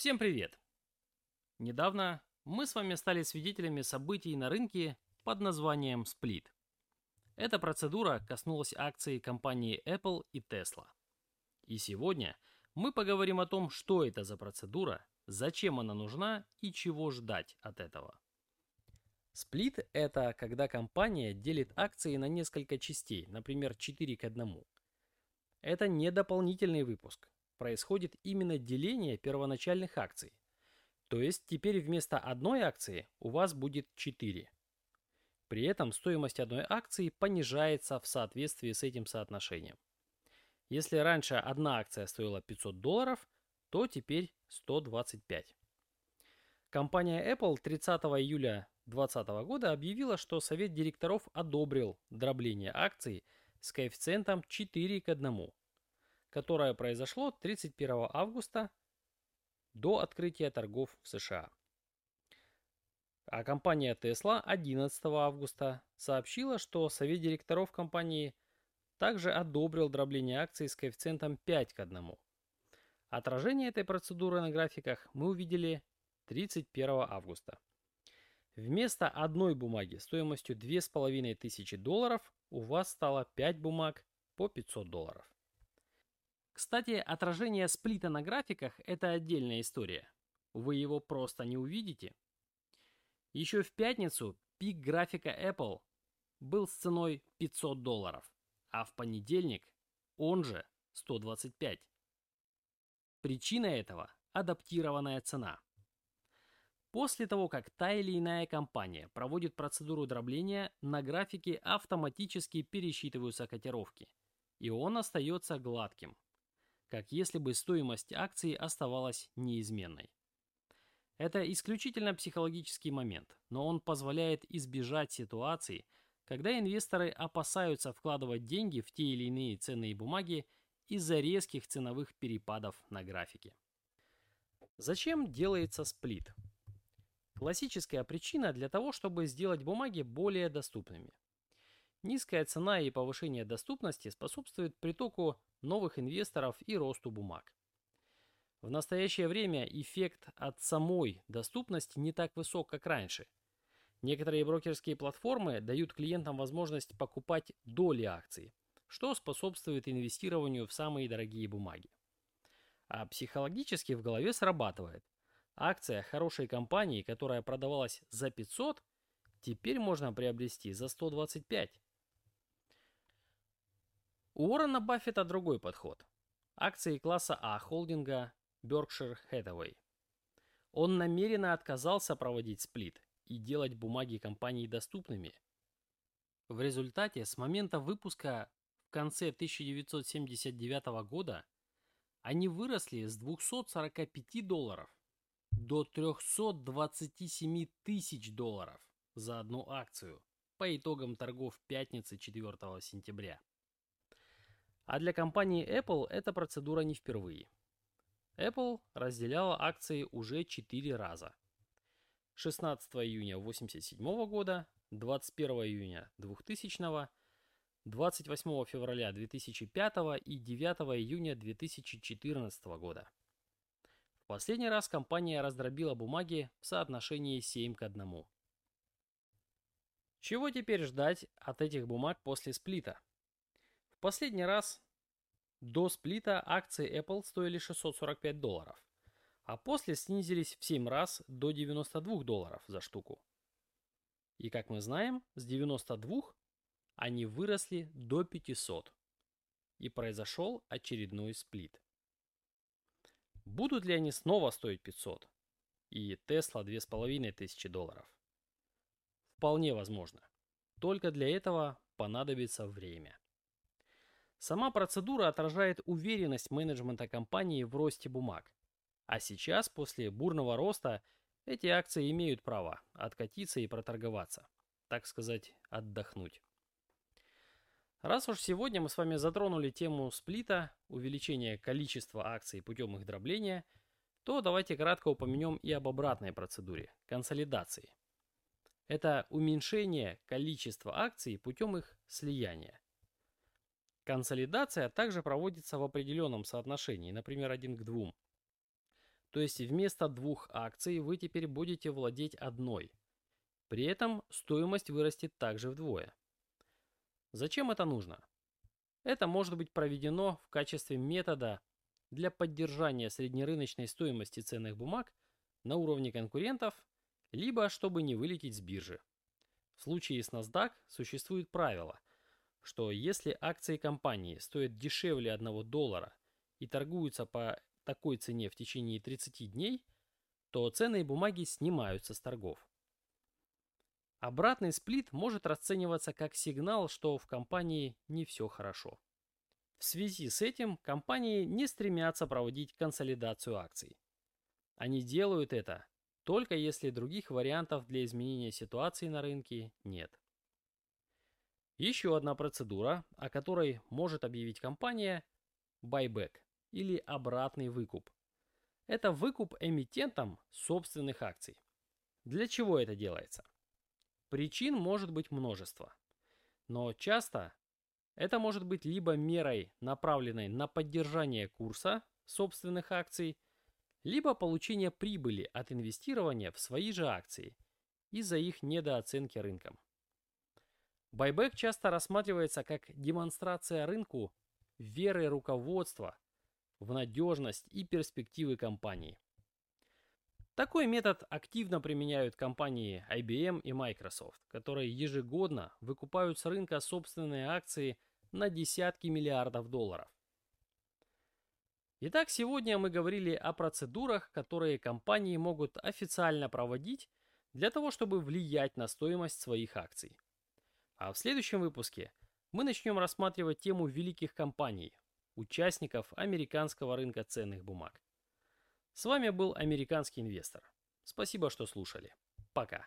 Всем привет! Недавно мы с вами стали свидетелями событий на рынке под названием сплит. Эта процедура коснулась акций компании Apple и Tesla. И сегодня мы поговорим о том, что это за процедура, зачем она нужна и чего ждать от этого. Сплит – это когда компания делит акции на несколько частей, например, 4 к 1. Это не дополнительный выпуск. Происходит именно деление первоначальных акций. То есть теперь вместо одной акции у вас будет 4. При этом стоимость одной акции понижается в соответствии с этим соотношением. Если раньше одна акция стоила 500 долларов, то теперь 125. Компания Apple 30 июля 2020 года объявила, что совет директоров одобрил дробление акций с коэффициентом 4 к 1, которое произошло 31 августа до открытия торгов в США. А компания Tesla 11 августа сообщила, что совет директоров компании также одобрил дробление акций с коэффициентом 5 к 1. Отражение этой процедуры на графиках мы увидели 31 августа. Вместо одной бумаги стоимостью 2500 долларов у вас стало 5 бумаг по 500 долларов. Кстати, отражение сплита на графиках – это отдельная история. Вы его просто не увидите. Еще в пятницу пик графика Apple был с ценой 500 долларов, а в понедельник он же 125. Причина этого – адаптированная цена. После того, как та или иная компания проводит процедуру дробления, на графике автоматически пересчитываются котировки, и он остается гладким – как если бы стоимость акции оставалась неизменной. Это исключительно психологический момент, но он позволяет избежать ситуаций, когда инвесторы опасаются вкладывать деньги в те или иные ценные бумаги из-за резких ценовых перепадов на графике. Зачем делается сплит? Классическая причина для того, чтобы сделать бумаги более доступными. Низкая цена и повышение доступности способствует притоку новых инвесторов и росту бумаг. В настоящее время эффект от самой доступности не так высок, как раньше. Некоторые брокерские платформы дают клиентам возможность покупать доли акций, что способствует инвестированию в самые дорогие бумаги. А психологически в голове срабатывает. Акция хорошей компании, которая продавалась за 500, теперь можно приобрести за 125. У Уоррена Баффета другой подход. Акции класса А холдинга Berkshire Hathaway. Он намеренно отказался проводить сплит и делать бумаги компании доступными. В результате с момента выпуска в конце 1979 года они выросли с 245 долларов до 327 тысяч долларов за одну акцию по итогам торгов пятницы 4 сентября. А для компании Apple эта процедура не впервые. Apple разделяла акции уже 4 раза. 16 июня 1987 года, 21 июня 2000, 28 февраля 2005 и 9 июня 2014 года. В последний раз компания раздробила бумаги в соотношении 7 к 1. Чего теперь ждать от этих бумаг после сплита? Последний раз до сплита акции Apple стоили 645 долларов, а после снизились в 7 раз до 92 долларов за штуку. И как мы знаем, с 92 они выросли до 500. И произошел очередной сплит. Будут ли они снова стоить 500? И Tesla 2500 долларов? Вполне возможно. Только для этого понадобится время. Сама процедура отражает уверенность менеджмента компании в росте бумаг. А сейчас, после бурного роста, эти акции имеют право откатиться и проторговаться. Так сказать, отдохнуть. Раз уж сегодня мы с вами затронули тему сплита, увеличения количества акций путем их дробления, то давайте кратко упомянем и об обратной процедуре – консолидации. Это уменьшение количества акций путем их слияния. Консолидация также проводится в определенном соотношении, например, 1 к 2. То есть вместо двух акций вы теперь будете владеть одной. При этом стоимость вырастет также вдвое. Зачем это нужно? Это может быть проведено в качестве метода для поддержания среднерыночной стоимости ценных бумаг на уровне конкурентов, либо чтобы не вылететь с биржи. В случае с NASDAQ существует правило, что если акции компании стоят дешевле 1 доллара и торгуются по такой цене в течение 30 дней, то ценные бумаги снимаются с торгов. Обратный сплит может расцениваться как сигнал, что в компании не все хорошо. В связи с этим компании не стремятся проводить консолидацию акций. Они делают это только если других вариантов для изменения ситуации на рынке нет. Еще одна процедура, о которой может объявить компания – buyback или обратный выкуп. Это выкуп эмитентом собственных акций. Для чего это делается? Причин может быть множество. Но часто это может быть либо мерой, направленной на поддержание курса собственных акций, либо получение прибыли от инвестирования в свои же акции из-за их недооценки рынком. Байбек часто рассматривается как демонстрация рынку веры руководства в надежность и перспективы компании. Такой метод активно применяют компании IBM и Microsoft, которые ежегодно выкупают с рынка собственные акции на десятки миллиардов долларов. Итак, сегодня мы говорили о процедурах, которые компании могут официально проводить для того, чтобы влиять на стоимость своих акций. А в следующем выпуске мы начнем рассматривать тему великих компаний, участников американского рынка ценных бумаг. С вами был американский инвестор. Спасибо, что слушали. Пока.